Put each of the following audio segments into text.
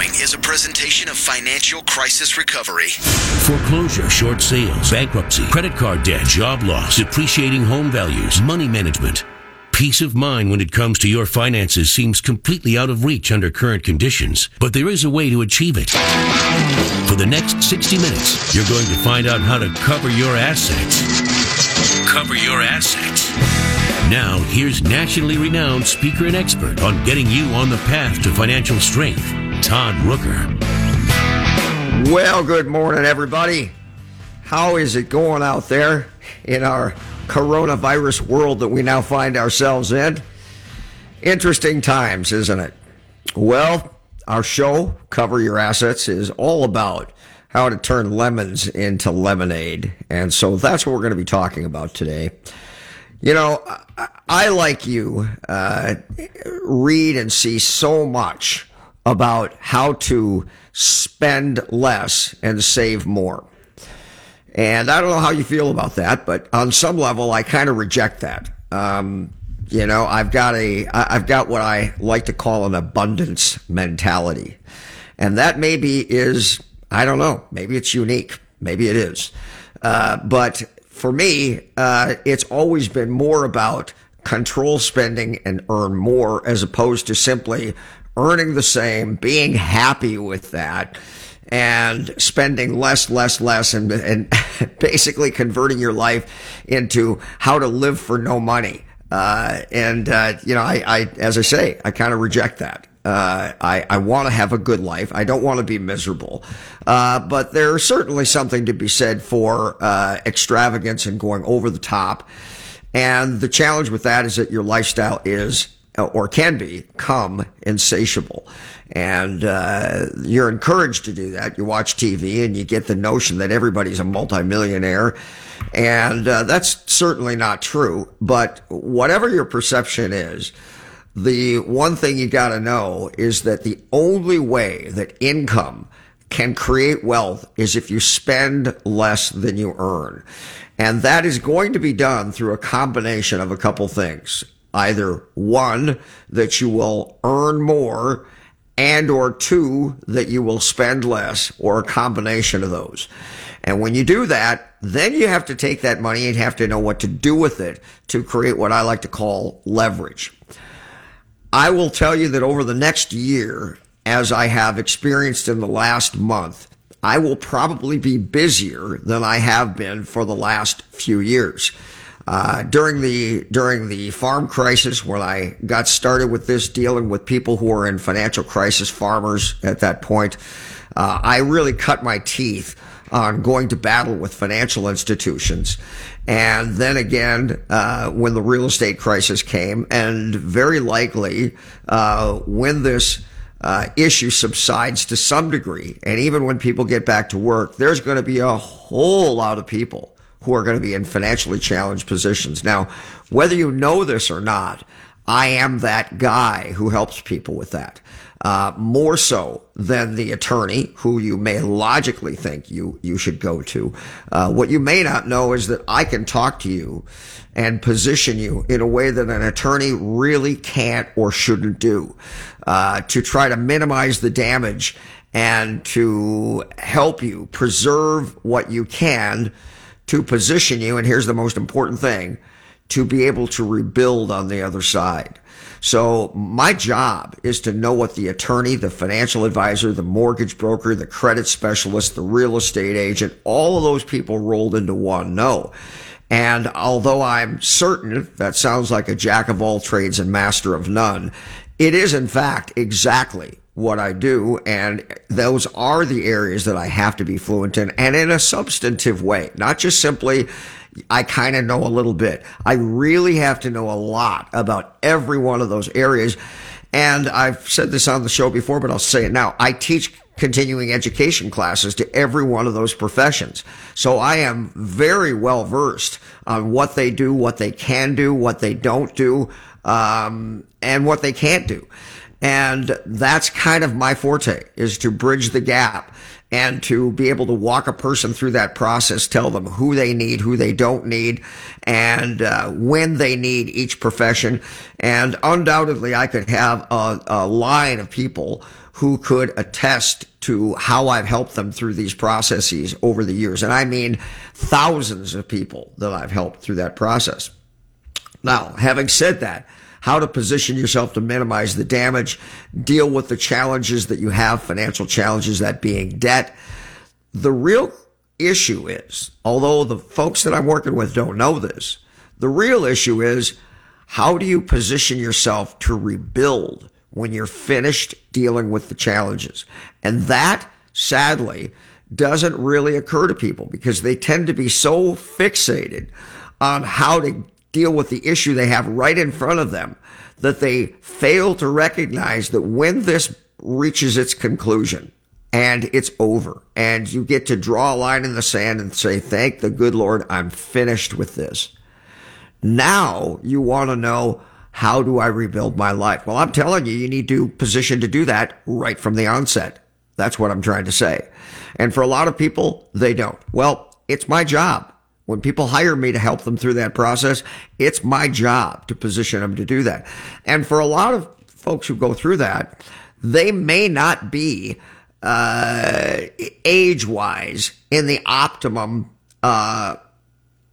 following is a presentation of Financial Crisis Recovery. Foreclosure, short sales, bankruptcy, credit card debt, job loss, depreciating home values, money management. Peace of mind when it comes to your finances seems completely out of reach under current conditions, but there is a way to achieve it. For the next 60 minutes, you're going to find out how to cover your assets. Cover your assets. Now, here's nationally renowned speaker and expert on getting you on the path to financial strength, Todd Rooker. Well, good morning, everybody. How is it going out there in our coronavirus world that we now find ourselves in? Interesting times, isn't it? Well, our show, Cover Your Assets, is all about how to turn lemons into lemonade. And so that's what we're going to be talking about today. You know, I, like you, uh, read and see so much about how to spend less and save more. And I don't know how you feel about that, but on some level, I kind of reject that. Um, you know, I've got a, I've got what I like to call an abundance mentality. And that maybe is, I don't know, maybe it's unique. Maybe it is. Uh, but for me, uh, it's always been more about control spending and earn more as opposed to simply earning the same, being happy with that and spending less, less, less, and, and basically converting your life into how to live for no money. Uh, and, uh, you know, I, I, as I say, I kind of reject that. Uh, I, I want to have a good life. I don't want to be miserable. Uh, but there's certainly something to be said for, uh, extravagance and going over the top. And the challenge with that is that your lifestyle is or can become insatiable. And uh, you're encouraged to do that. You watch TV and you get the notion that everybody's a multimillionaire. And uh, that's certainly not true. But whatever your perception is, the one thing you got to know is that the only way that income can create wealth is if you spend less than you earn. And that is going to be done through a combination of a couple things either one, that you will earn more and or two, that you will spend less or a combination of those. And when you do that, then you have to take that money and have to know what to do with it to create what I like to call leverage. I will tell you that over the next year, as I have experienced in the last month, I will probably be busier than I have been for the last few years. Uh, during the during the farm crisis, when I got started with this, dealing with people who were in financial crisis, farmers at that point, uh, I really cut my teeth on going to battle with financial institutions. And then again, uh, when the real estate crisis came, and very likely uh, when this uh, issue subsides to some degree, and even when people get back to work, there's going to be a whole lot of people who are going to be in financially challenged positions. Now, whether you know this or not, I am that guy who helps people with that. Uh, more so than the attorney who you may logically think you, you should go to. Uh, what you may not know is that I can talk to you and position you in a way that an attorney really can't or shouldn't do, uh, to try to minimize the damage and to help you preserve what you can to position you, and here's the most important thing, to be able to rebuild on the other side. So my job is to know what the attorney, the financial advisor, the mortgage broker, the credit specialist, the real estate agent, all of those people rolled into one know. And although I'm certain that sounds like a jack of all trades and master of none, it is in fact exactly what I do. And those are the areas that I have to be fluent in and in a substantive way, not just simply, I kind of know a little bit. I really have to know a lot about every one of those areas. And I've said this on the show before, but I'll say it now. I teach continuing education classes to every one of those professions. So I am very well versed on what they do, what they can do, what they don't do, um, and what they can't do. And that's kind of my forte is to bridge the gap and to be able to walk a person through that process, tell them who they need, who they don't need, and uh, when they need each profession. And undoubtedly, I could have a, a line of people who could attest to how I've helped them through these processes over the years. And I mean thousands of people that I've helped through that process. Now, having said that, how to position yourself to minimize the damage, deal with the challenges that you have, financial challenges, that being debt. The real issue is, although the folks that I'm working with don't know this, the real issue is how do you position yourself to rebuild when you're finished dealing with the challenges? And that, sadly, doesn't really occur to people because they tend to be so fixated on how to deal with the issue they have right in front of them that they fail to recognize that when this reaches its conclusion and it's over and you get to draw a line in the sand and say, thank the good Lord, I'm finished with this. Now you want to know, how do I rebuild my life? Well, I'm telling you, you need to position to do that right from the onset. That's what I'm trying to say. And for a lot of people, they don't. Well, it's my job. When people hire me to help them through that process, it's my job to position them to do that. And for a lot of folks who go through that, they may not be uh, age wise in the optimum uh,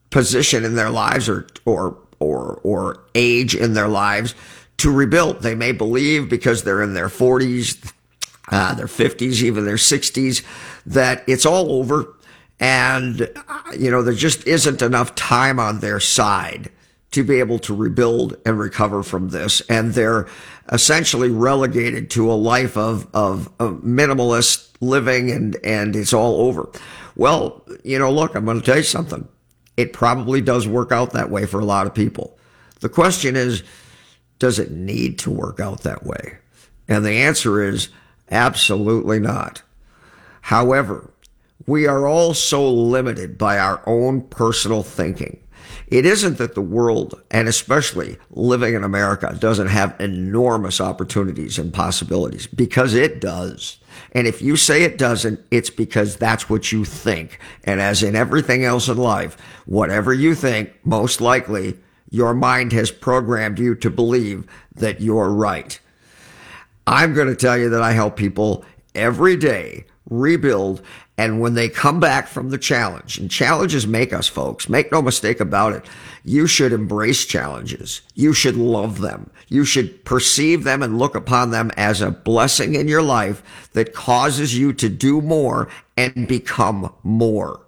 position in their lives or or or or age in their lives to rebuild. They may believe because they're in their 40s, uh, their 50s, even their 60s, that it's all over, and you know there just isn't enough time on their side to be able to rebuild and recover from this, and they're essentially relegated to a life of of, of minimalist living, and and it's all over. Well, you know, look, I'm going to tell you something it probably does work out that way for a lot of people. The question is, does it need to work out that way? And the answer is absolutely not. However, we are all so limited by our own personal thinking. It isn't that the world, and especially living in America, doesn't have enormous opportunities and possibilities because it does. And if you say it doesn't, it's because that's what you think. And as in everything else in life, whatever you think, most likely your mind has programmed you to believe that you're right. I'm going to tell you that I help people every day rebuild and when they come back from the challenge, and challenges make us folks, make no mistake about it, you should embrace challenges. You should love them. You should perceive them and look upon them as a blessing in your life that causes you to do more and become more.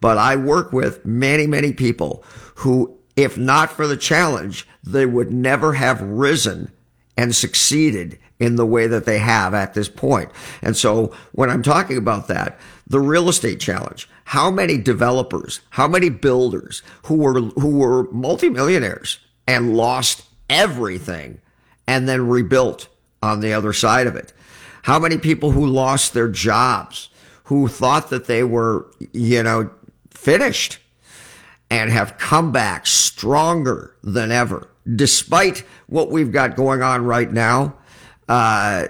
But I work with many, many people who, if not for the challenge, they would never have risen and succeeded in the way that they have at this point. And so when I'm talking about that, the real estate challenge, how many developers, how many builders who were, who were multimillionaires and lost everything and then rebuilt on the other side of it? How many people who lost their jobs, who thought that they were, you know, finished and have come back stronger than ever, despite what we've got going on right now uh,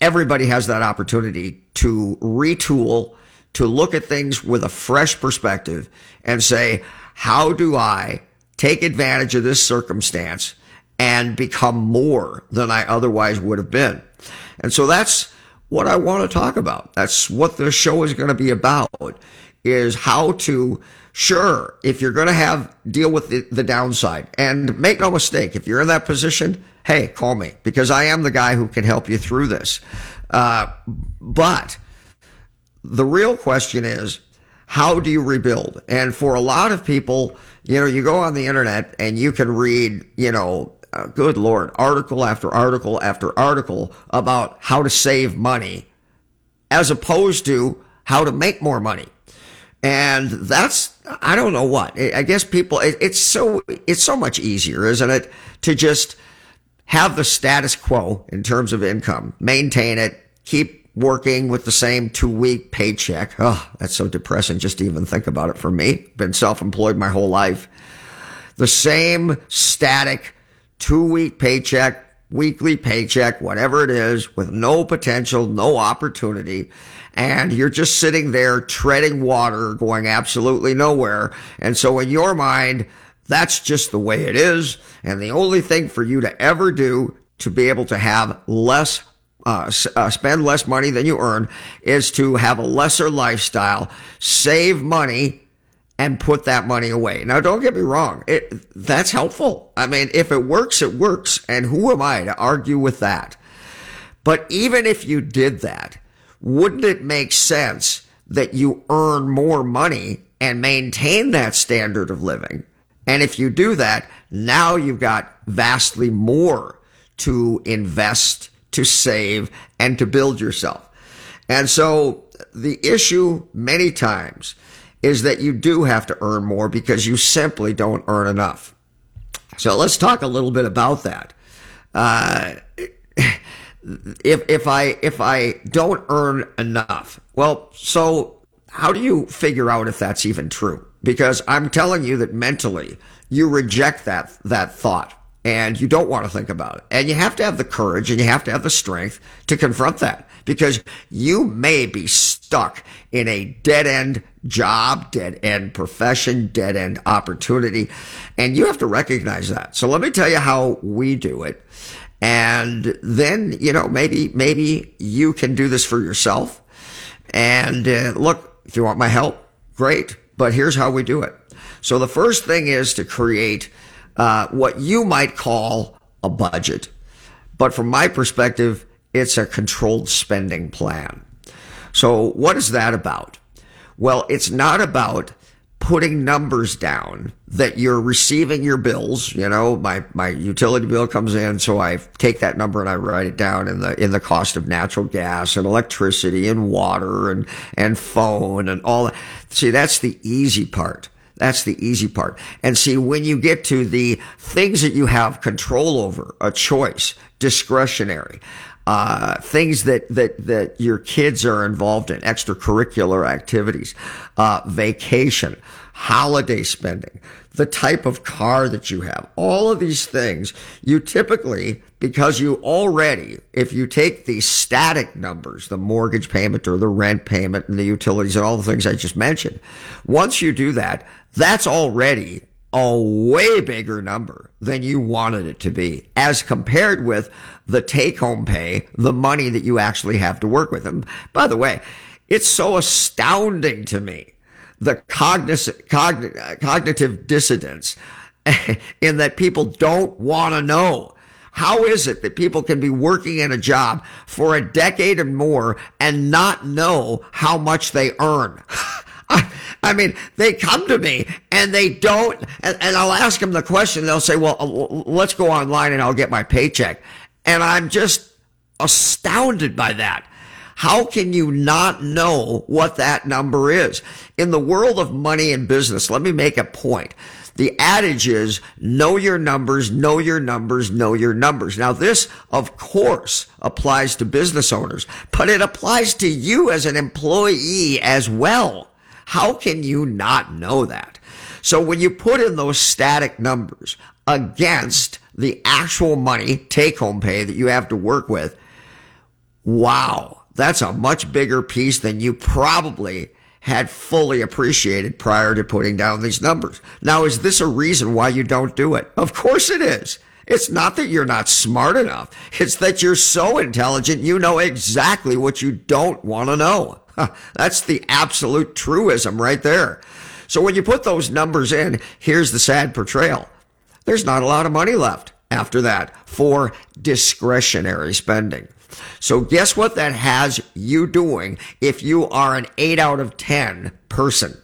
everybody has that opportunity to retool, to look at things with a fresh perspective and say, how do I take advantage of this circumstance and become more than I otherwise would have been? And so that's what I want to talk about. That's what the show is going to be about is how to sure if you're going to have deal with the, the downside and make no mistake if you're in that position hey, call me because I am the guy who can help you through this. Uh, but the real question is, how do you rebuild? And for a lot of people, you know, you go on the internet and you can read, you know, uh, good Lord, article after article after article about how to save money as opposed to how to make more money. And that's, I don't know what, I guess people, it, it's so, it's so much easier, isn't it? To just, have the status quo in terms of income, maintain it, keep working with the same two week paycheck. Oh, that's so depressing just to even think about it for me. Been self employed my whole life. The same static two week paycheck, weekly paycheck, whatever it is, with no potential, no opportunity. And you're just sitting there treading water, going absolutely nowhere. And so in your mind, that's just the way it is. And the only thing for you to ever do to be able to have less uh, uh, spend less money than you earn is to have a lesser lifestyle, save money, and put that money away. Now, don't get me wrong. It, that's helpful. I mean, if it works, it works. And who am I to argue with that? But even if you did that, wouldn't it make sense that you earn more money and maintain that standard of living? And if you do that, now you've got vastly more to invest, to save, and to build yourself. And so the issue many times is that you do have to earn more because you simply don't earn enough. So let's talk a little bit about that. Uh, if if I if I don't earn enough, well, so how do you figure out if that's even true? Because I'm telling you that mentally you reject that that thought and you don't want to think about it. And you have to have the courage and you have to have the strength to confront that because you may be stuck in a dead end job, dead end profession, dead end opportunity. And you have to recognize that. So let me tell you how we do it. And then, you know, maybe, maybe you can do this for yourself. And uh, look, if you want my help, great. But here's how we do it. So the first thing is to create uh, what you might call a budget. But from my perspective, it's a controlled spending plan. So what is that about? Well, it's not about putting numbers down that you're receiving your bills. You know, my, my utility bill comes in. So I take that number and I write it down in the, in the cost of natural gas and electricity and water and, and phone and all that. See, that's the easy part. That's the easy part. And see, when you get to the things that you have control over, a choice, discretionary, uh, things that, that, that your kids are involved in, extracurricular activities, uh, vacation, holiday spending, the type of car that you have, all of these things, you typically, because you already, if you take the static numbers, the mortgage payment or the rent payment and the utilities and all the things I just mentioned, once you do that, that's already a way bigger number than you wanted it to be as compared with the take home pay, the money that you actually have to work with. And by the way, it's so astounding to me the cognitive, cognitive dissonance in that people don't want to know. How is it that people can be working in a job for a decade and more and not know how much they earn? I mean, they come to me and they don't, and, and, I'll ask them the question. They'll say, well, uh, let's go online and I'll get my paycheck. And I'm just astounded by that. How can you not know what that number is? In the world of money and business, let me make a point. The adage is know your numbers, know your numbers, know your numbers. Now this, of course, applies to business owners, but it applies to you as an employee as well. How can you not know that? So when you put in those static numbers against the actual money take home pay that you have to work with, wow, that's a much bigger piece than you probably had fully appreciated prior to putting down these numbers. Now, is this a reason why you don't do it? Of course it is. It's not that you're not smart enough. It's that you're so intelligent, you know exactly what you don't want to know. That's the absolute truism right there. So when you put those numbers in, here's the sad portrayal. There's not a lot of money left after that for discretionary spending. So guess what that has you doing if you are an 8 out of 10 person?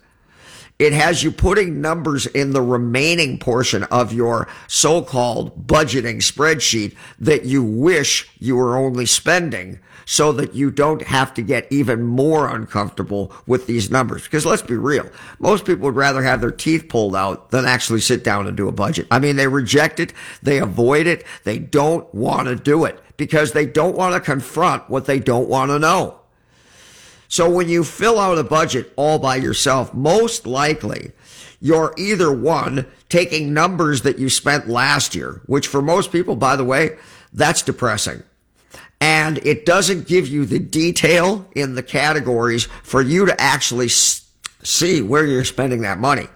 It has you putting numbers in the remaining portion of your so-called budgeting spreadsheet that you wish you were only spending so that you don't have to get even more uncomfortable with these numbers. Because let's be real. Most people would rather have their teeth pulled out than actually sit down and do a budget. I mean, they reject it. They avoid it. They don't want to do it because they don't want to confront what they don't want to know. So when you fill out a budget all by yourself, most likely you're either one, taking numbers that you spent last year, which for most people, by the way, that's depressing. And it doesn't give you the detail in the categories for you to actually see where you're spending that money.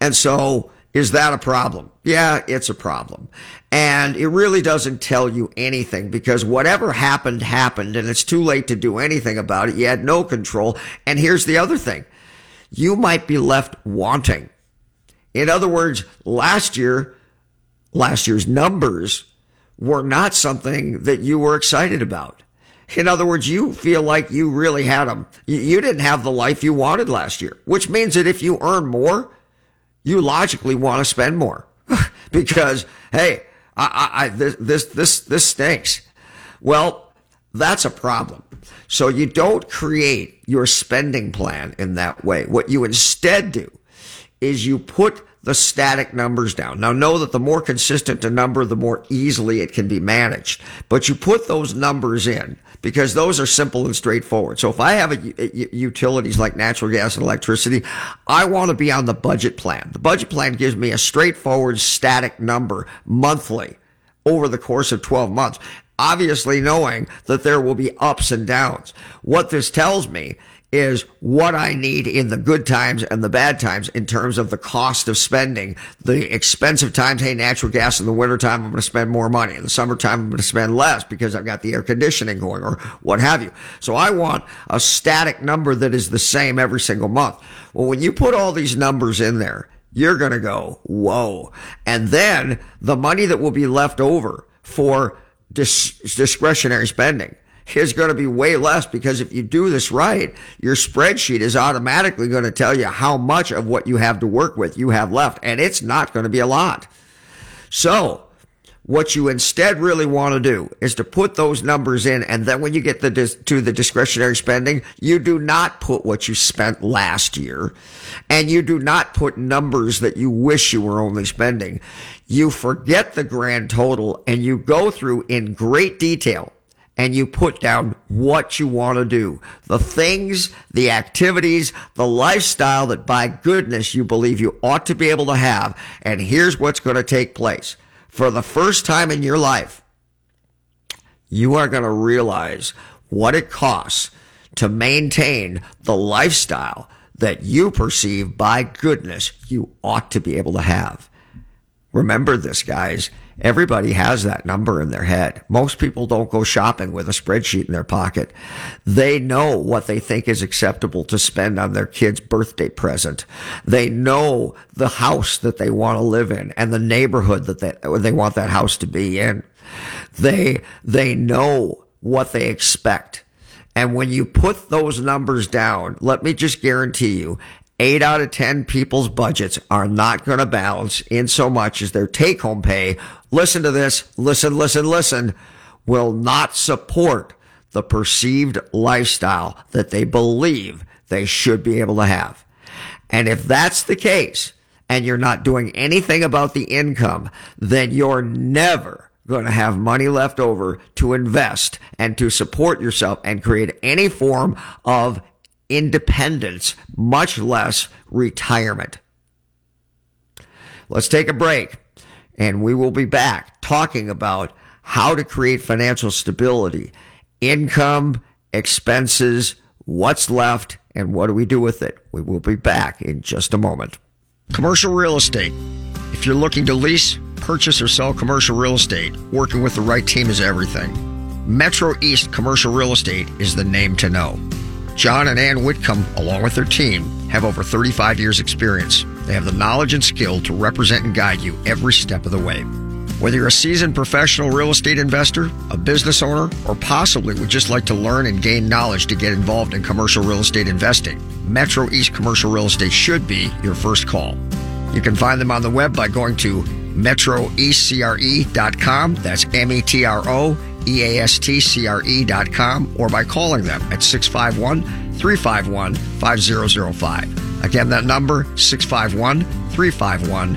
And so is that a problem? Yeah, it's a problem. And it really doesn't tell you anything because whatever happened, happened, and it's too late to do anything about it. You had no control. And here's the other thing you might be left wanting. In other words, last year, last year's numbers were not something that you were excited about. In other words, you feel like you really had them. You didn't have the life you wanted last year, which means that if you earn more, you logically want to spend more because, hey, I, I, I, this, this, this, this stinks. Well, that's a problem. So you don't create your spending plan in that way. What you instead do is you put the static numbers down. Now know that the more consistent a number, the more easily it can be managed. But you put those numbers in because those are simple and straightforward. So if I have a, a, utilities like natural gas and electricity, I want to be on the budget plan. The budget plan gives me a straightforward static number monthly over the course of 12 months. Obviously knowing that there will be ups and downs. What this tells me is what I need in the good times and the bad times in terms of the cost of spending. The expensive times, hey, natural gas in the wintertime, I'm going to spend more money. In the summertime, I'm going to spend less because I've got the air conditioning going or what have you. So I want a static number that is the same every single month. Well, when you put all these numbers in there, you're going to go, whoa. And then the money that will be left over for dis- discretionary spending is going to be way less because if you do this right, your spreadsheet is automatically going to tell you how much of what you have to work with you have left. And it's not going to be a lot. So what you instead really want to do is to put those numbers in. And then when you get the, to the discretionary spending, you do not put what you spent last year and you do not put numbers that you wish you were only spending. You forget the grand total and you go through in great detail and you put down what you want to do. The things, the activities, the lifestyle that by goodness you believe you ought to be able to have. And here's what's going to take place. For the first time in your life, you are going to realize what it costs to maintain the lifestyle that you perceive by goodness you ought to be able to have. Remember this, guys. Everybody has that number in their head. Most people don't go shopping with a spreadsheet in their pocket. They know what they think is acceptable to spend on their kid's birthday present. They know the house that they want to live in and the neighborhood that they, they want that house to be in. They, they know what they expect. And when you put those numbers down, let me just guarantee you, eight out of 10 people's budgets are not going to balance in so much as their take home pay. Listen to this. Listen, listen, listen. Will not support the perceived lifestyle that they believe they should be able to have. And if that's the case and you're not doing anything about the income, then you're never going to have money left over to invest and to support yourself and create any form of independence, much less retirement. Let's take a break and we will be back talking about how to create financial stability, income, expenses, what's left, and what do we do with it. We will be back in just a moment. Commercial real estate. If you're looking to lease, purchase, or sell commercial real estate, working with the right team is everything. Metro East Commercial Real Estate is the name to know. John and Ann Whitcomb, along with their team, have over 35 years' experience. They have the knowledge and skill to represent and guide you every step of the way. Whether you're a seasoned professional real estate investor, a business owner, or possibly would just like to learn and gain knowledge to get involved in commercial real estate investing, Metro East Commercial Real Estate should be your first call. You can find them on the web by going to metroeastcre.com. That's M E T R O eastcre.com or by calling them at 651 351 5005. Again, that number 651 351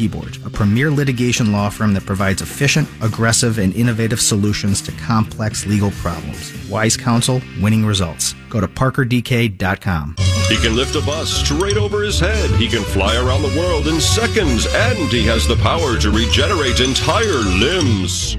Kibort, a premier litigation law firm that provides efficient, aggressive, and innovative solutions to complex legal problems. Wise counsel, winning results. Go to parkerdk.com. He can lift a bus straight over his head. He can fly around the world in seconds, and he has the power to regenerate entire limbs.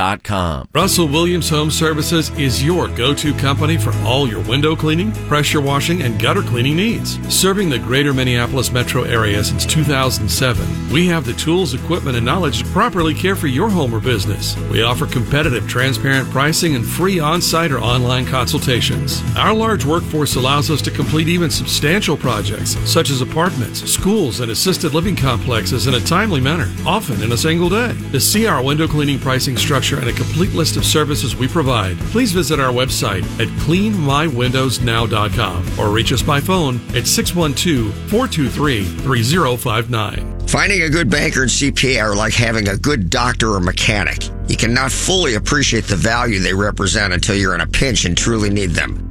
Russell Williams Home Services is your go to company for all your window cleaning, pressure washing, and gutter cleaning needs. Serving the greater Minneapolis metro area since 2007, we have the tools, equipment, and knowledge to properly care for your home or business. We offer competitive, transparent pricing and free on site or online consultations. Our large workforce allows us to complete even substantial projects, such as apartments, schools, and assisted living complexes in a timely manner, often in a single day. To see our window cleaning pricing structure, and a complete list of services we provide, please visit our website at cleanmywindowsnow.com or reach us by phone at 612 423 3059. Finding a good banker and CPA are like having a good doctor or mechanic. You cannot fully appreciate the value they represent until you're in a pinch and truly need them.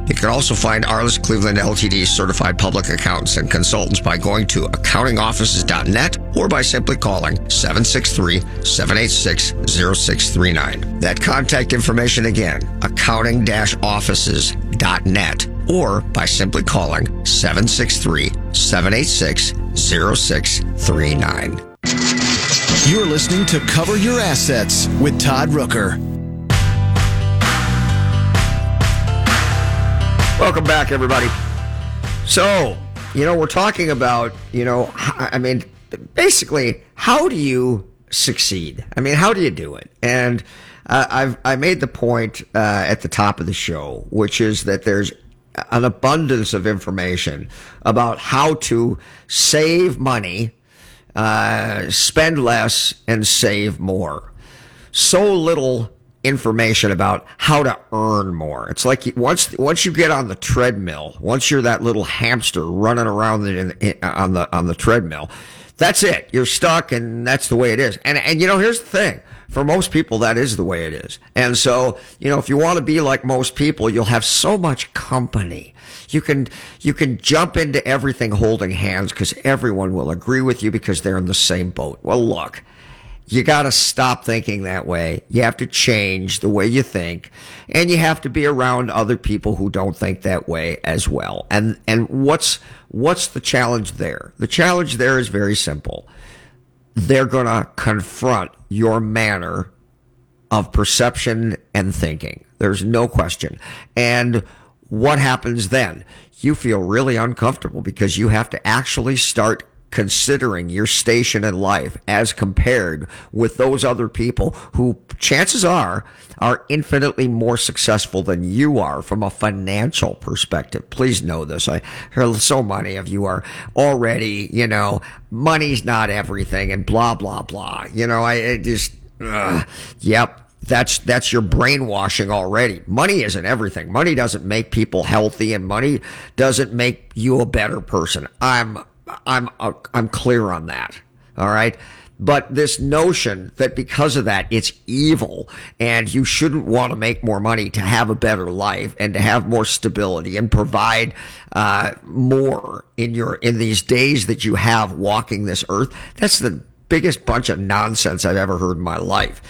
You can also find Arliss Cleveland LTD certified public accountants and consultants by going to accountingoffices.net or by simply calling 763-786-0639. That contact information again, accounting-offices.net or by simply calling 763-786-0639. You're listening to Cover Your Assets with Todd Rooker. Welcome back, everybody. So, you know, we're talking about, you know, I mean, basically, how do you succeed? I mean, how do you do it? And uh, I've I made the point uh, at the top of the show, which is that there's an abundance of information about how to save money, uh, spend less, and save more. So little information about how to earn more. It's like once once you get on the treadmill, once you're that little hamster running around in, in, on the on the treadmill, that's it. You're stuck, and that's the way it is. And and you know, here's the thing. For most people, that is the way it is. And so, you know, if you want to be like most people, you'll have so much company. You can, you can jump into everything holding hands because everyone will agree with you because they're in the same boat. Well, look, you got to stop thinking that way. You have to change the way you think and you have to be around other people who don't think that way as well. And, and what's, what's the challenge there? The challenge there is very simple. They're going to confront your manner of perception and thinking. There's no question. And what happens then? You feel really uncomfortable because you have to actually start considering your station in life as compared with those other people who chances are are infinitely more successful than you are from a financial perspective. Please know this. I hear so many of you are already, you know, money's not everything and blah, blah, blah. You know, I it just, yep. That's that's your brainwashing already. Money isn't everything. Money doesn't make people healthy, and money doesn't make you a better person. I'm I'm uh, I'm clear on that. All right. But this notion that because of that, it's evil and you shouldn't want to make more money to have a better life and to have more stability and provide, uh, more in your, in these days that you have walking this earth. That's the biggest bunch of nonsense I've ever heard in my life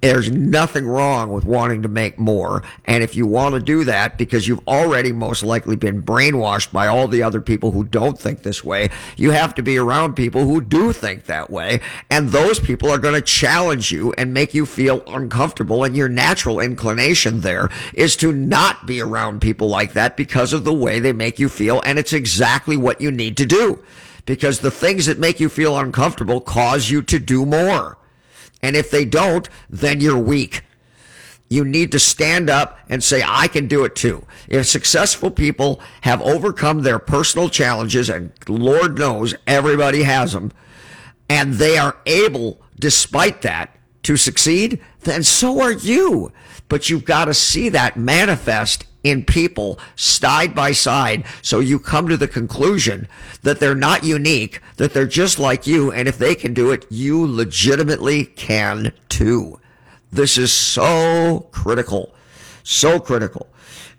there's nothing wrong with wanting to make more. And if you want to do that because you've already most likely been brainwashed by all the other people who don't think this way, you have to be around people who do think that way. And those people are going to challenge you and make you feel uncomfortable. And your natural inclination there is to not be around people like that because of the way they make you feel. And it's exactly what you need to do because the things that make you feel uncomfortable cause you to do more. And if they don't, then you're weak. You need to stand up and say, I can do it too. If successful people have overcome their personal challenges, and Lord knows everybody has them, and they are able, despite that, to succeed, then so are you. But you've got to see that manifest in people side by side. So you come to the conclusion that they're not unique, that they're just like you. And if they can do it, you legitimately can too. This is so critical, so critical.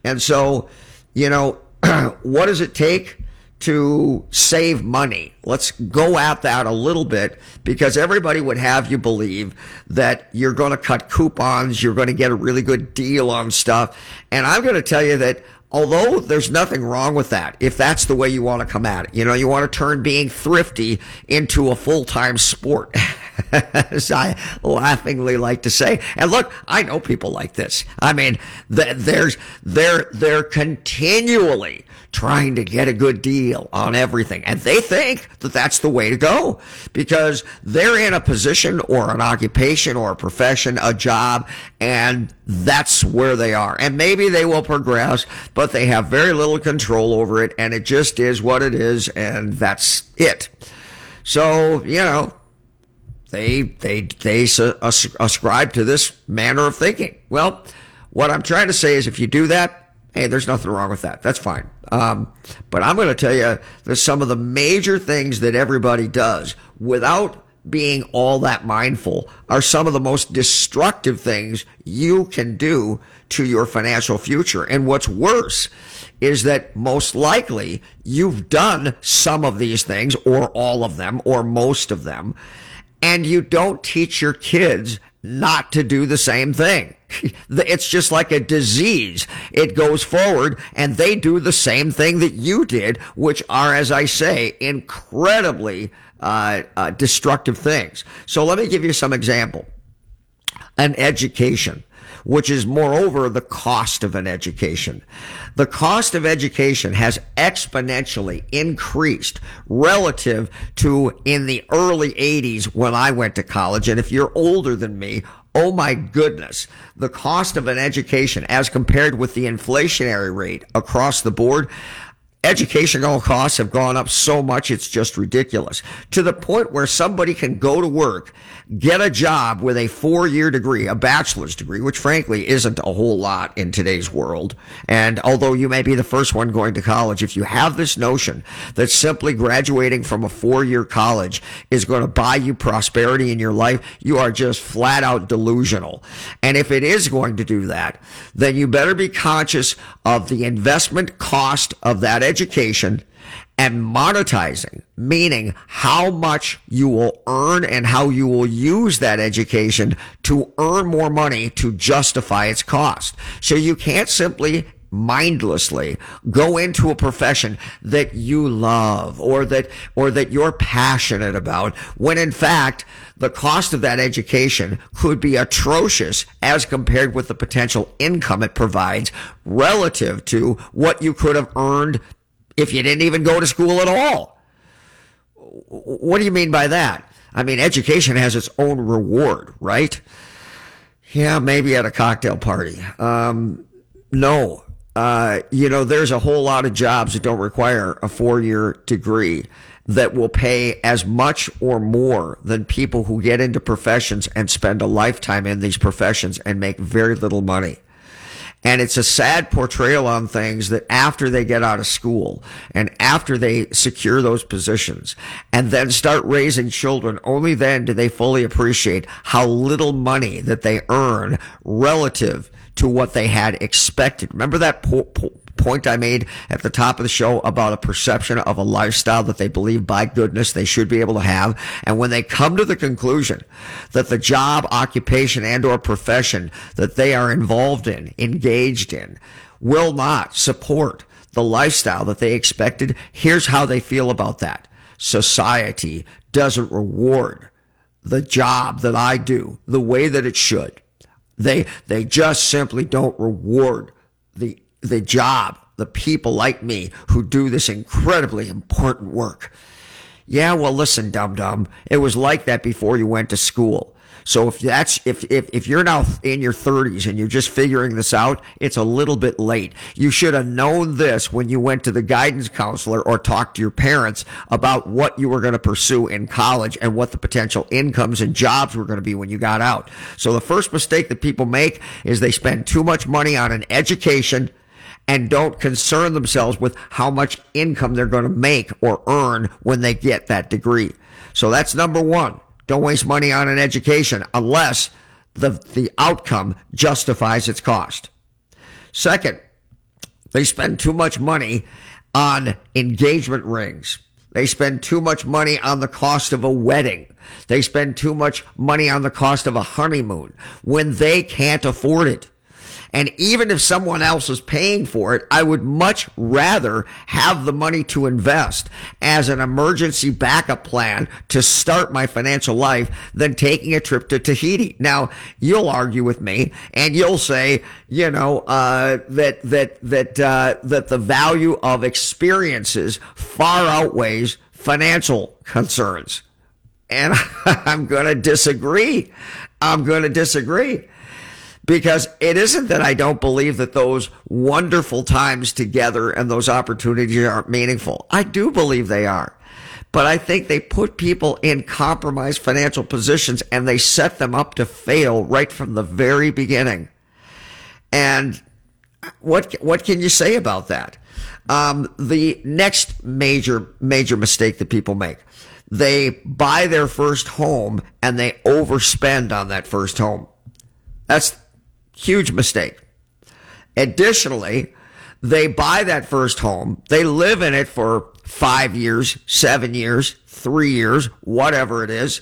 And so, you know, what does it take? To save money. Let's go at that a little bit because everybody would have you believe that you're going to cut coupons, you're going to get a really good deal on stuff. And I'm going to tell you that although there's nothing wrong with that, if that's the way you want to come at it, you know, you want to turn being thrifty into a full-time sport. As I laughingly like to say. And look, I know people like this. I mean, there's, they're, they're continually trying to get a good deal on everything. And they think that that's the way to go because they're in a position or an occupation or a profession, a job, and that's where they are. And maybe they will progress, but they have very little control over it. And it just is what it is. And that's it. So, you know, they, they, they ascribe to this manner of thinking. Well, what I'm trying to say is if you do that, hey, there's nothing wrong with that. That's fine. Um, but I'm going to tell you there's some of the major things that everybody does without being all that mindful are some of the most destructive things you can do to your financial future. And what's worse is that most likely you've done some of these things or all of them or most of them and you don't teach your kids not to do the same thing. It's just like a disease. It goes forward and they do the same thing that you did, which are, as I say, incredibly uh, uh, destructive things. So let me give you some example. An education which is moreover the cost of an education. The cost of education has exponentially increased relative to in the early 80s when I went to college. And if you're older than me, oh my goodness, the cost of an education as compared with the inflationary rate across the board, educational costs have gone up so much it's just ridiculous to the point where somebody can go to work get a job with a four year degree, a bachelor's degree, which frankly isn't a whole lot in today's world. And although you may be the first one going to college, if you have this notion that simply graduating from a four year college is going to buy you prosperity in your life, you are just flat out delusional. And if it is going to do that, then you better be conscious of the investment cost of that education and monetizing, meaning how much you will earn and how you will use that education to earn more money to justify its cost. So you can't simply mindlessly go into a profession that you love or that or that you're passionate about when in fact the cost of that education could be atrocious as compared with the potential income it provides relative to what you could have earned if you didn't even go to school at all. what do you mean by that? I mean, education has its own reward, right? Yeah, maybe at a cocktail party. Um, no. Uh, you know, there's a whole lot of jobs that don't require a four year degree that will pay as much or more than people who get into professions and spend a lifetime in these professions and make very little money. And it's a sad portrayal on things that after they get out of school and after they secure those positions and then start raising children, only then do they fully appreciate how little money that they earn relative to what they had expected. Remember that point I made at the top of the show about a perception of a lifestyle that they believe by goodness they should be able to have. And when they come to the conclusion that the job, occupation, and or profession that they are involved in, engaged in, will not support the lifestyle that they expected, here's how they feel about that. Society doesn't reward the job that I do the way that it should. They, they just simply don't reward the, the job, the people like me who do this incredibly important work. Yeah, well, listen, dum dum. It was like that before you went to school. So if that's if, if if you're now in your 30s and you're just figuring this out, it's a little bit late. You should have known this when you went to the guidance counselor or talked to your parents about what you were going to pursue in college and what the potential incomes and jobs were going to be when you got out. So the first mistake that people make is they spend too much money on an education and don't concern themselves with how much income they're going to make or earn when they get that degree. So that's number one. Don't waste money on an education unless the, the outcome justifies its cost. Second, they spend too much money on engagement rings. They spend too much money on the cost of a wedding. They spend too much money on the cost of a honeymoon when they can't afford it. And even if someone else is paying for it, I would much rather have the money to invest as an emergency backup plan to start my financial life than taking a trip to Tahiti. Now, you'll argue with me and you'll say, you know, uh, that, that, that, uh, that the value of experiences far outweighs financial concerns. And I'm going to disagree. I'm going to disagree because it isn't that I don't believe that those wonderful times together and those opportunities aren't meaningful. I do believe they are. But I think they put people in compromised financial positions and they set them up to fail right from the very beginning. And what what can you say about that? Um, the next major major mistake that people make, they buy their first home and they overspend on that first home. That's Huge mistake. Additionally, they buy that first home, they live in it for five years, seven years, three years, whatever it is,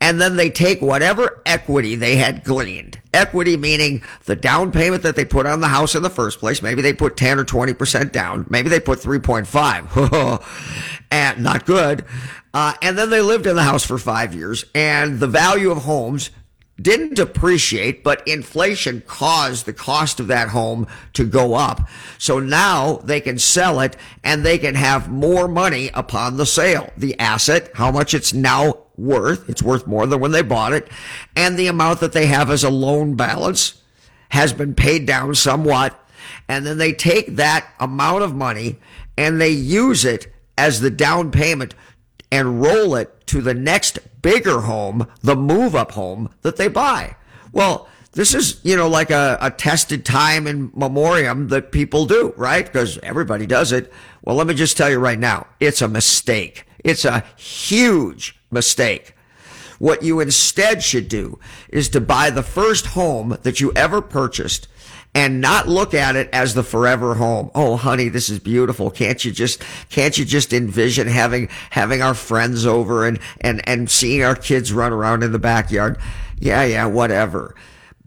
and then they take whatever equity they had gleaned. Equity meaning the down payment that they put on the house in the first place. Maybe they put 10 or 20% down. Maybe they put 3.5. and not good. Uh, and then they lived in the house for five years and the value of homes didn't depreciate, but inflation caused the cost of that home to go up. So now they can sell it and they can have more money upon the sale. The asset, how much it's now worth, it's worth more than when they bought it, and the amount that they have as a loan balance has been paid down somewhat. And then they take that amount of money and they use it as the down payment and roll it to the next bigger home, the move up home that they buy. Well, this is, you know, like a, a tested time in memoriam that people do, right? Because everybody does it. Well, let me just tell you right now, it's a mistake. It's a huge mistake. What you instead should do is to buy the first home that you ever purchased and not look at it as the forever home. Oh, honey, this is beautiful. Can't you just, can't you just envision having, having our friends over and, and, and seeing our kids run around in the backyard? Yeah, yeah, whatever.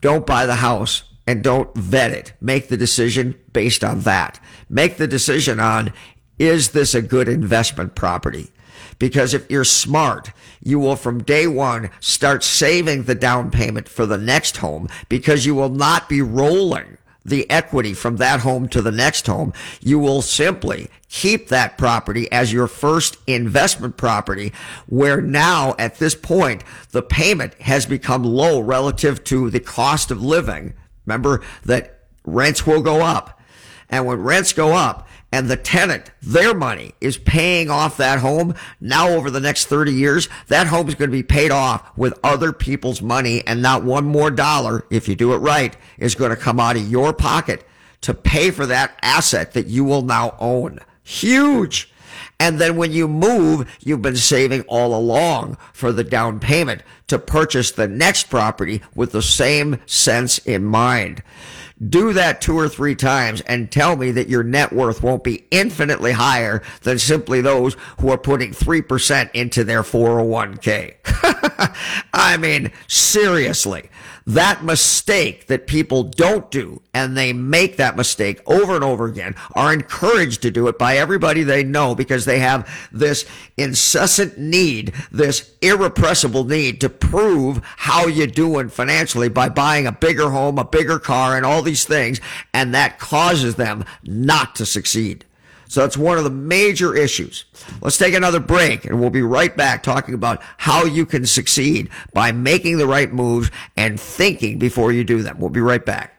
Don't buy the house and don't vet it. Make the decision based on that. Make the decision on, is this a good investment property? Because if you're smart, you will from day one start saving the down payment for the next home because you will not be rolling the equity from that home to the next home. You will simply keep that property as your first investment property where now at this point, the payment has become low relative to the cost of living. Remember that rents will go up. And when rents go up, and the tenant, their money is paying off that home. Now over the next 30 years, that home is going to be paid off with other people's money and not one more dollar, if you do it right, is going to come out of your pocket to pay for that asset that you will now own. Huge. And then when you move, you've been saving all along for the down payment to purchase the next property with the same sense in mind. Do that two or three times and tell me that your net worth won't be infinitely higher than simply those who are putting 3% into their 401k. I mean, seriously that mistake that people don't do and they make that mistake over and over again are encouraged to do it by everybody they know because they have this incessant need, this irrepressible need to prove how you're doing financially by buying a bigger home, a bigger car, and all these things. And that causes them not to succeed. So that's one of the major issues. Let's take another break and we'll be right back talking about how you can succeed by making the right moves and thinking before you do them. We'll be right back.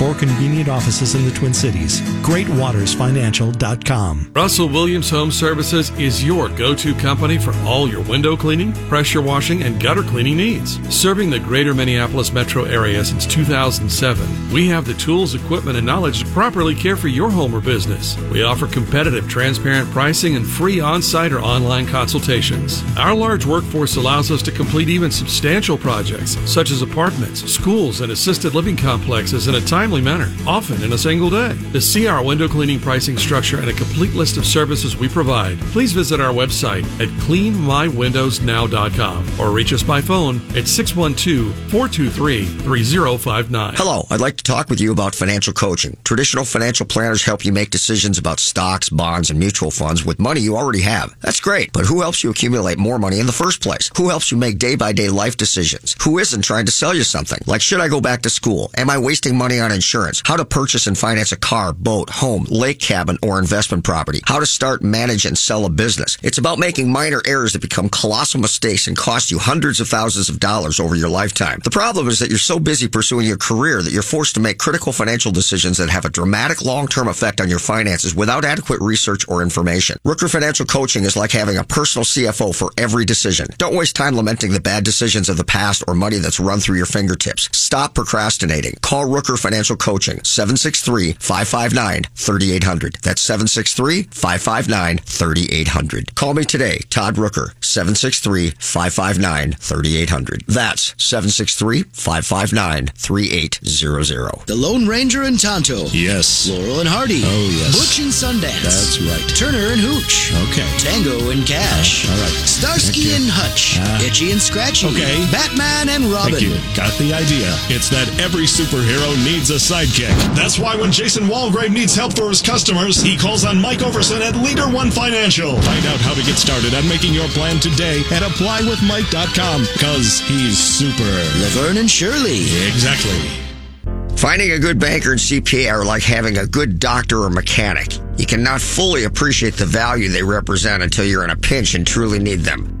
Four convenient offices in the Twin Cities. GreatWatersFinancial.com. Russell Williams Home Services is your go to company for all your window cleaning, pressure washing, and gutter cleaning needs. Serving the greater Minneapolis metro area since 2007, we have the tools, equipment, and knowledge to properly care for your home or business. We offer competitive, transparent pricing and free on site or online consultations. Our large workforce allows us to complete even substantial projects, such as apartments, schools, and assisted living complexes in a timely manner, often in a single day. To see our window cleaning pricing structure and a complete list of services we provide, please visit our website at cleanmywindowsnow.com or reach us by phone at 612 423 3059. Hello, I'd like to talk with you about financial coaching. Traditional financial planners help you make decisions about stocks, bonds, and mutual funds with money you already have. That's great, but who helps you accumulate more money in the first place? Who helps you make day by day life decisions? Who isn't trying to sell you something? Like, should I go back to school? Am I wasting money on insurance? How to purchase and finance a car, boat, home, lake cabin, or investment property? How to start, manage, and sell a business? It's about making minor errors that become colossal mistakes and cost you hundreds of thousands of dollars over your lifetime. The problem is that you're so busy pursuing your career that you're forced to make critical financial decisions that have a dramatic long-term effect on your finances without adequate research or information. Rooker Financial Coaching is like having a personal CFO for every decision. Don't waste time lamenting the bad decisions of the past or money that's run through your fingertips. Stop procrastinating. Call Rooker Financial Coaching 763-559-3800. That's 763-559-3800. Call me today, Todd Rooker, 763-559-3800. That's 763-559-3800. The Lone Ranger and Tonto. Yes. Laurel and Hardy. Oh, yes. Butch and Sundance. That's right. Turner and Hooch. Okay. Tango and Cash. all right. Starsky and Hutch. Ah. Itchy and Scratchy. Okay. Batman and Robin. Thank you. Got the idea. It's that every superhero needs a sidekick. That's why when Jason Walgrave needs help for his customers, he calls on Mike Overson at Leader One Financial. Find out how to get started on making your plan today at applywithmike.com because he's super. Laverne and Shirley. Exactly. Finding a good banker and CPA are like having a good doctor or mechanic. You cannot fully appreciate the value they represent until you're in a pinch and truly need them.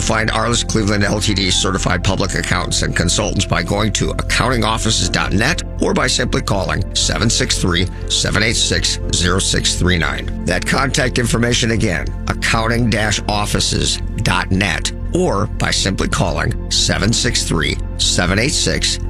find Arliss Cleveland LTD certified public accountants and consultants by going to accountingoffices.net or by simply calling 763-786-0639. That contact information again, accounting-offices.net or by simply calling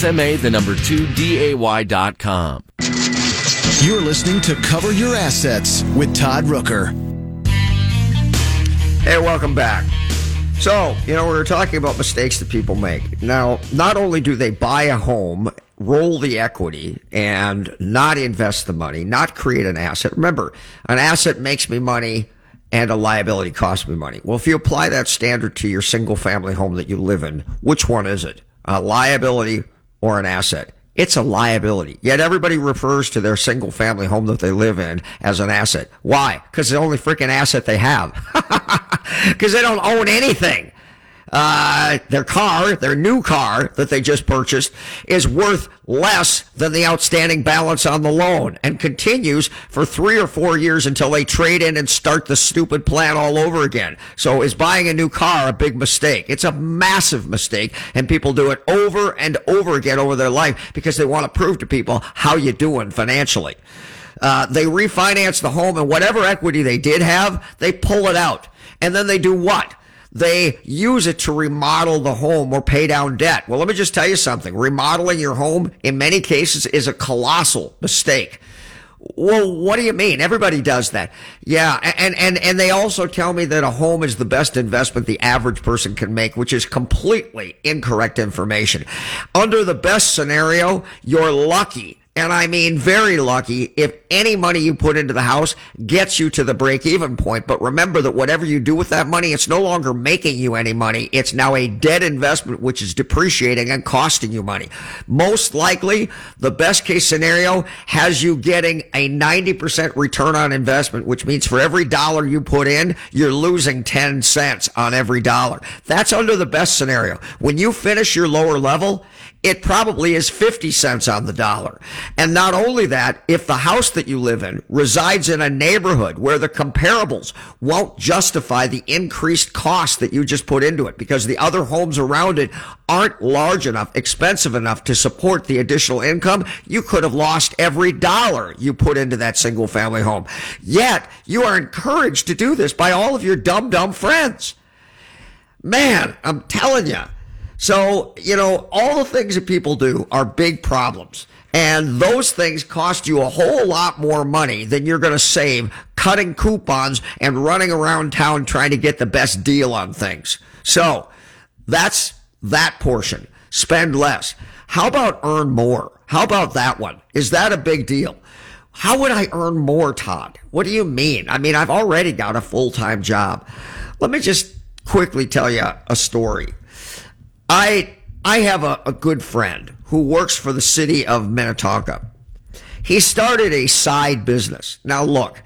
the number 2 DAY.com. You're listening to Cover Your Assets with Todd Rooker. Hey, welcome back. So, you know, we were talking about mistakes that people make. Now, not only do they buy a home, roll the equity, and not invest the money, not create an asset. Remember, an asset makes me money and a liability costs me money. Well, if you apply that standard to your single family home that you live in, which one is it? A liability or an asset? It's a liability. Yet everybody refers to their single family home that they live in as an asset. Why? Because it's the only freaking asset they have. Because they don't own anything. Uh, their car, their new car that they just purchased is worth less than the outstanding balance on the loan and continues for three or four years until they trade in and start the stupid plan all over again. So is buying a new car a big mistake? It's a massive mistake and people do it over and over again over their life because they want to prove to people how you're doing financially. Uh, they refinance the home and whatever equity they did have, they pull it out. And then they do what? They use it to remodel the home or pay down debt. Well, let me just tell you something. Remodeling your home in many cases is a colossal mistake. Well, what do you mean? Everybody does that. Yeah. And, and, and they also tell me that a home is the best investment the average person can make, which is completely incorrect information. Under the best scenario, you're lucky and I mean very lucky if any money you put into the house gets you to the break even point. But remember that whatever you do with that money, it's no longer making you any money. It's now a dead investment, which is depreciating and costing you money. Most likely, the best case scenario has you getting a 90% return on investment, which means for every dollar you put in, you're losing 10 cents on every dollar. That's under the best scenario. When you finish your lower level, it probably is 50 cents on the dollar. And not only that, if the house that you live in resides in a neighborhood where the comparables won't justify the increased cost that you just put into it because the other homes around it aren't large enough, expensive enough to support the additional income, you could have lost every dollar you put into that single family home. Yet you are encouraged to do this by all of your dumb, dumb friends. Man, I'm telling you. So, you know, all the things that people do are big problems. And those things cost you a whole lot more money than you're going to save cutting coupons and running around town trying to get the best deal on things. So that's that portion. Spend less. How about earn more? How about that one? Is that a big deal? How would I earn more, Todd? What do you mean? I mean, I've already got a full time job. Let me just quickly tell you a story. I I have a, a good friend who works for the city of Minnetonka. He started a side business. Now look,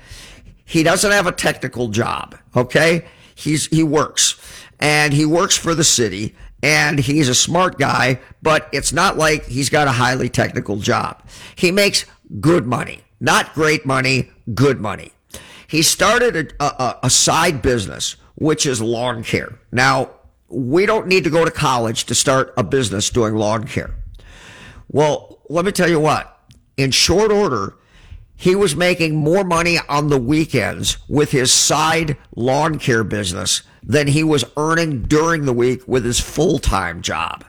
he doesn't have a technical job, okay? He's he works and he works for the city and he's a smart guy, but it's not like he's got a highly technical job. He makes good money, not great money, good money. He started a, a, a side business, which is lawn care. Now, we don't need to go to college to start a business doing lawn care. Well, let me tell you what, in short order, he was making more money on the weekends with his side lawn care business than he was earning during the week with his full time job.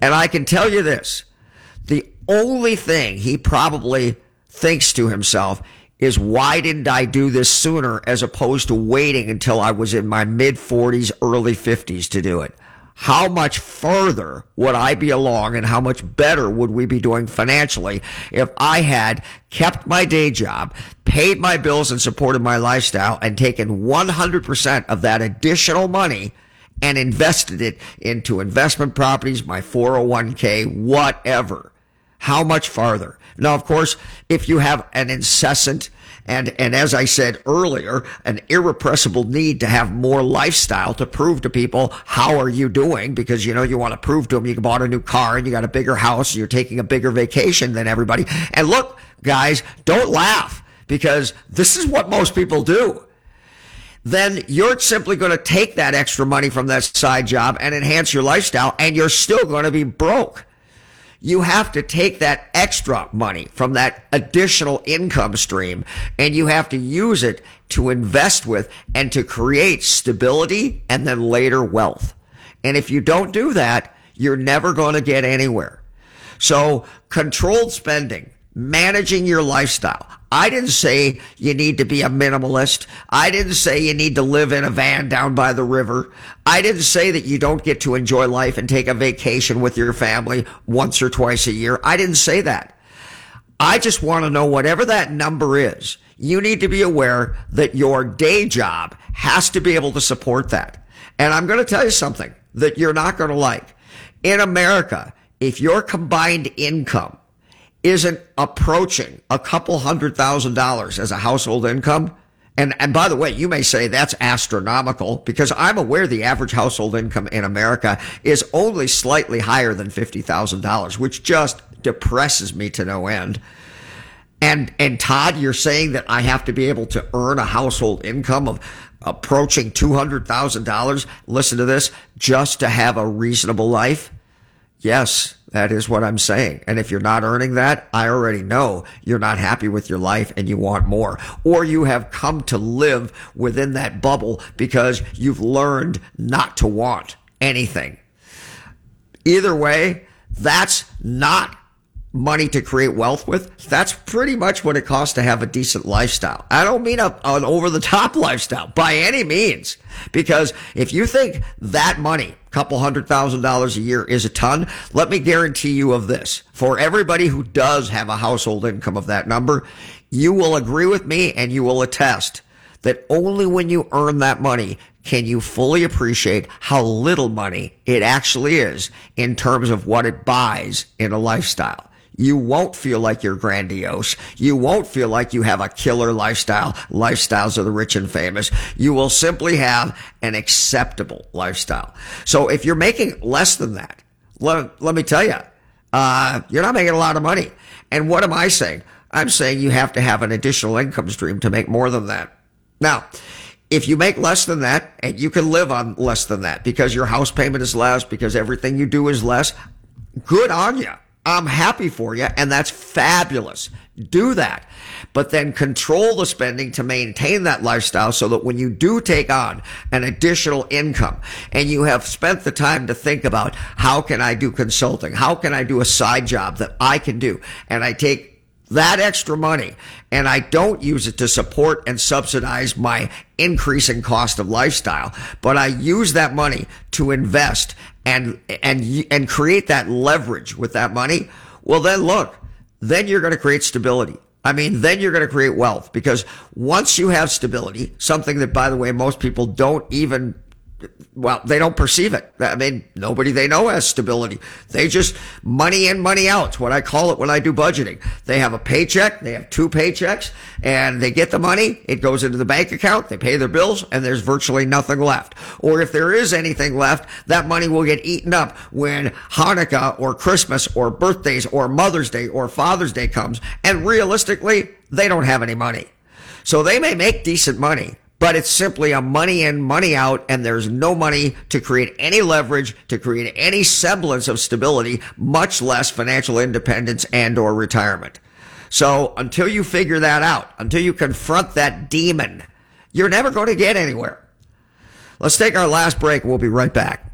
And I can tell you this the only thing he probably thinks to himself is why didn't I do this sooner as opposed to waiting until I was in my mid 40s, early 50s to do it? How much further would I be along and how much better would we be doing financially if I had kept my day job, paid my bills and supported my lifestyle and taken 100% of that additional money and invested it into investment properties, my 401k, whatever? How much farther? Now, of course, if you have an incessant and, and as I said earlier, an irrepressible need to have more lifestyle to prove to people, how are you doing? Because, you know, you want to prove to them you bought a new car and you got a bigger house and you're taking a bigger vacation than everybody. And look, guys, don't laugh because this is what most people do then you're simply going to take that extra money from that side job and enhance your lifestyle and you're still going to be broke you have to take that extra money from that additional income stream and you have to use it to invest with and to create stability and then later wealth. And if you don't do that, you're never going to get anywhere. So controlled spending, managing your lifestyle. I didn't say you need to be a minimalist. I didn't say you need to live in a van down by the river. I didn't say that you don't get to enjoy life and take a vacation with your family once or twice a year. I didn't say that. I just want to know whatever that number is, you need to be aware that your day job has to be able to support that. And I'm going to tell you something that you're not going to like. In America, if your combined income isn't approaching a couple hundred thousand dollars as a household income. And, and by the way, you may say that's astronomical because I'm aware the average household income in America is only slightly higher than $50,000, which just depresses me to no end. And, and Todd, you're saying that I have to be able to earn a household income of approaching $200,000. Listen to this, just to have a reasonable life. Yes, that is what I'm saying. And if you're not earning that, I already know you're not happy with your life and you want more. Or you have come to live within that bubble because you've learned not to want anything. Either way, that's not money to create wealth with. That's pretty much what it costs to have a decent lifestyle. I don't mean a, an over the top lifestyle by any means, because if you think that money, a couple hundred thousand dollars a year is a ton, let me guarantee you of this. For everybody who does have a household income of that number, you will agree with me and you will attest that only when you earn that money can you fully appreciate how little money it actually is in terms of what it buys in a lifestyle. You won't feel like you're grandiose. You won't feel like you have a killer lifestyle, lifestyles of the rich and famous. You will simply have an acceptable lifestyle. So if you're making less than that, let, let me tell you, uh, you're not making a lot of money. And what am I saying? I'm saying you have to have an additional income stream to make more than that. Now, if you make less than that and you can live on less than that because your house payment is less, because everything you do is less, good on you. I'm happy for you, and that's fabulous. Do that. But then control the spending to maintain that lifestyle so that when you do take on an additional income and you have spent the time to think about how can I do consulting? How can I do a side job that I can do? And I take that extra money and I don't use it to support and subsidize my increasing cost of lifestyle, but I use that money to invest and, and, and create that leverage with that money. Well, then look, then you're going to create stability. I mean, then you're going to create wealth because once you have stability, something that, by the way, most people don't even well, they don't perceive it. I mean, nobody they know has stability. They just money in, money out. It's what I call it when I do budgeting. They have a paycheck, they have two paychecks, and they get the money. It goes into the bank account, they pay their bills, and there's virtually nothing left. Or if there is anything left, that money will get eaten up when Hanukkah or Christmas or birthdays or Mother's Day or Father's Day comes. And realistically, they don't have any money. So they may make decent money, but it's simply a money in, money out, and there's no money to create any leverage, to create any semblance of stability, much less financial independence and or retirement. So until you figure that out, until you confront that demon, you're never going to get anywhere. Let's take our last break. We'll be right back.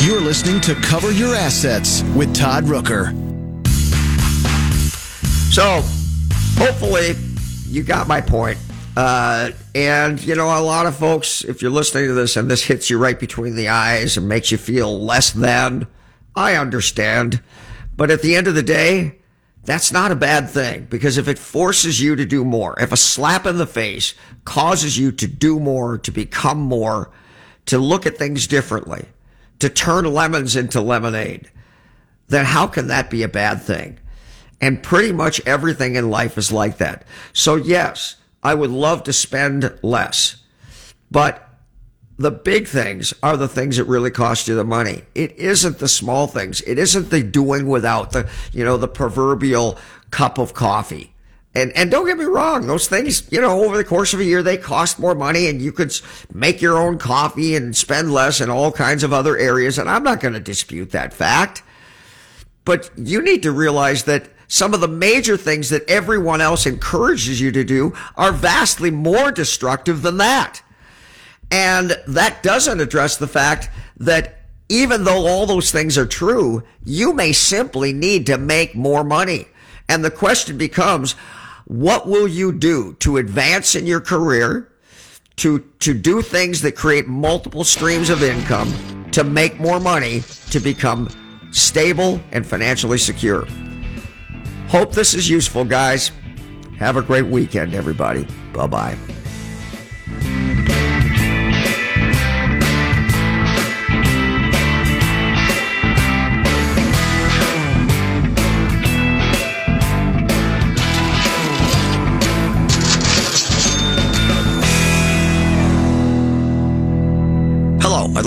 You're listening to Cover Your Assets with Todd Rooker. So, hopefully, you got my point. Uh, and, you know, a lot of folks, if you're listening to this and this hits you right between the eyes and makes you feel less than, I understand. But at the end of the day, that's not a bad thing because if it forces you to do more, if a slap in the face causes you to do more, to become more, to look at things differently, to turn lemons into lemonade, then how can that be a bad thing? And pretty much everything in life is like that. So yes, I would love to spend less, but the big things are the things that really cost you the money. It isn't the small things. It isn't the doing without the, you know, the proverbial cup of coffee. And, and don't get me wrong, those things, you know, over the course of a year, they cost more money and you could make your own coffee and spend less in all kinds of other areas. And I'm not going to dispute that fact. But you need to realize that some of the major things that everyone else encourages you to do are vastly more destructive than that. And that doesn't address the fact that even though all those things are true, you may simply need to make more money. And the question becomes, what will you do to advance in your career, to, to do things that create multiple streams of income, to make more money, to become stable and financially secure? Hope this is useful, guys. Have a great weekend, everybody. Bye bye.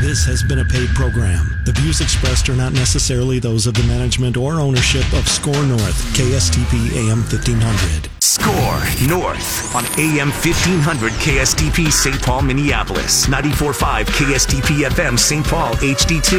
This has been a paid program. The views expressed are not necessarily those of the management or ownership of SKOR North, KSTP AM 1500. SKOR North on AM 1500 KSTP St. Paul, Minneapolis, 94.5 KSTP FM St. Paul HD2,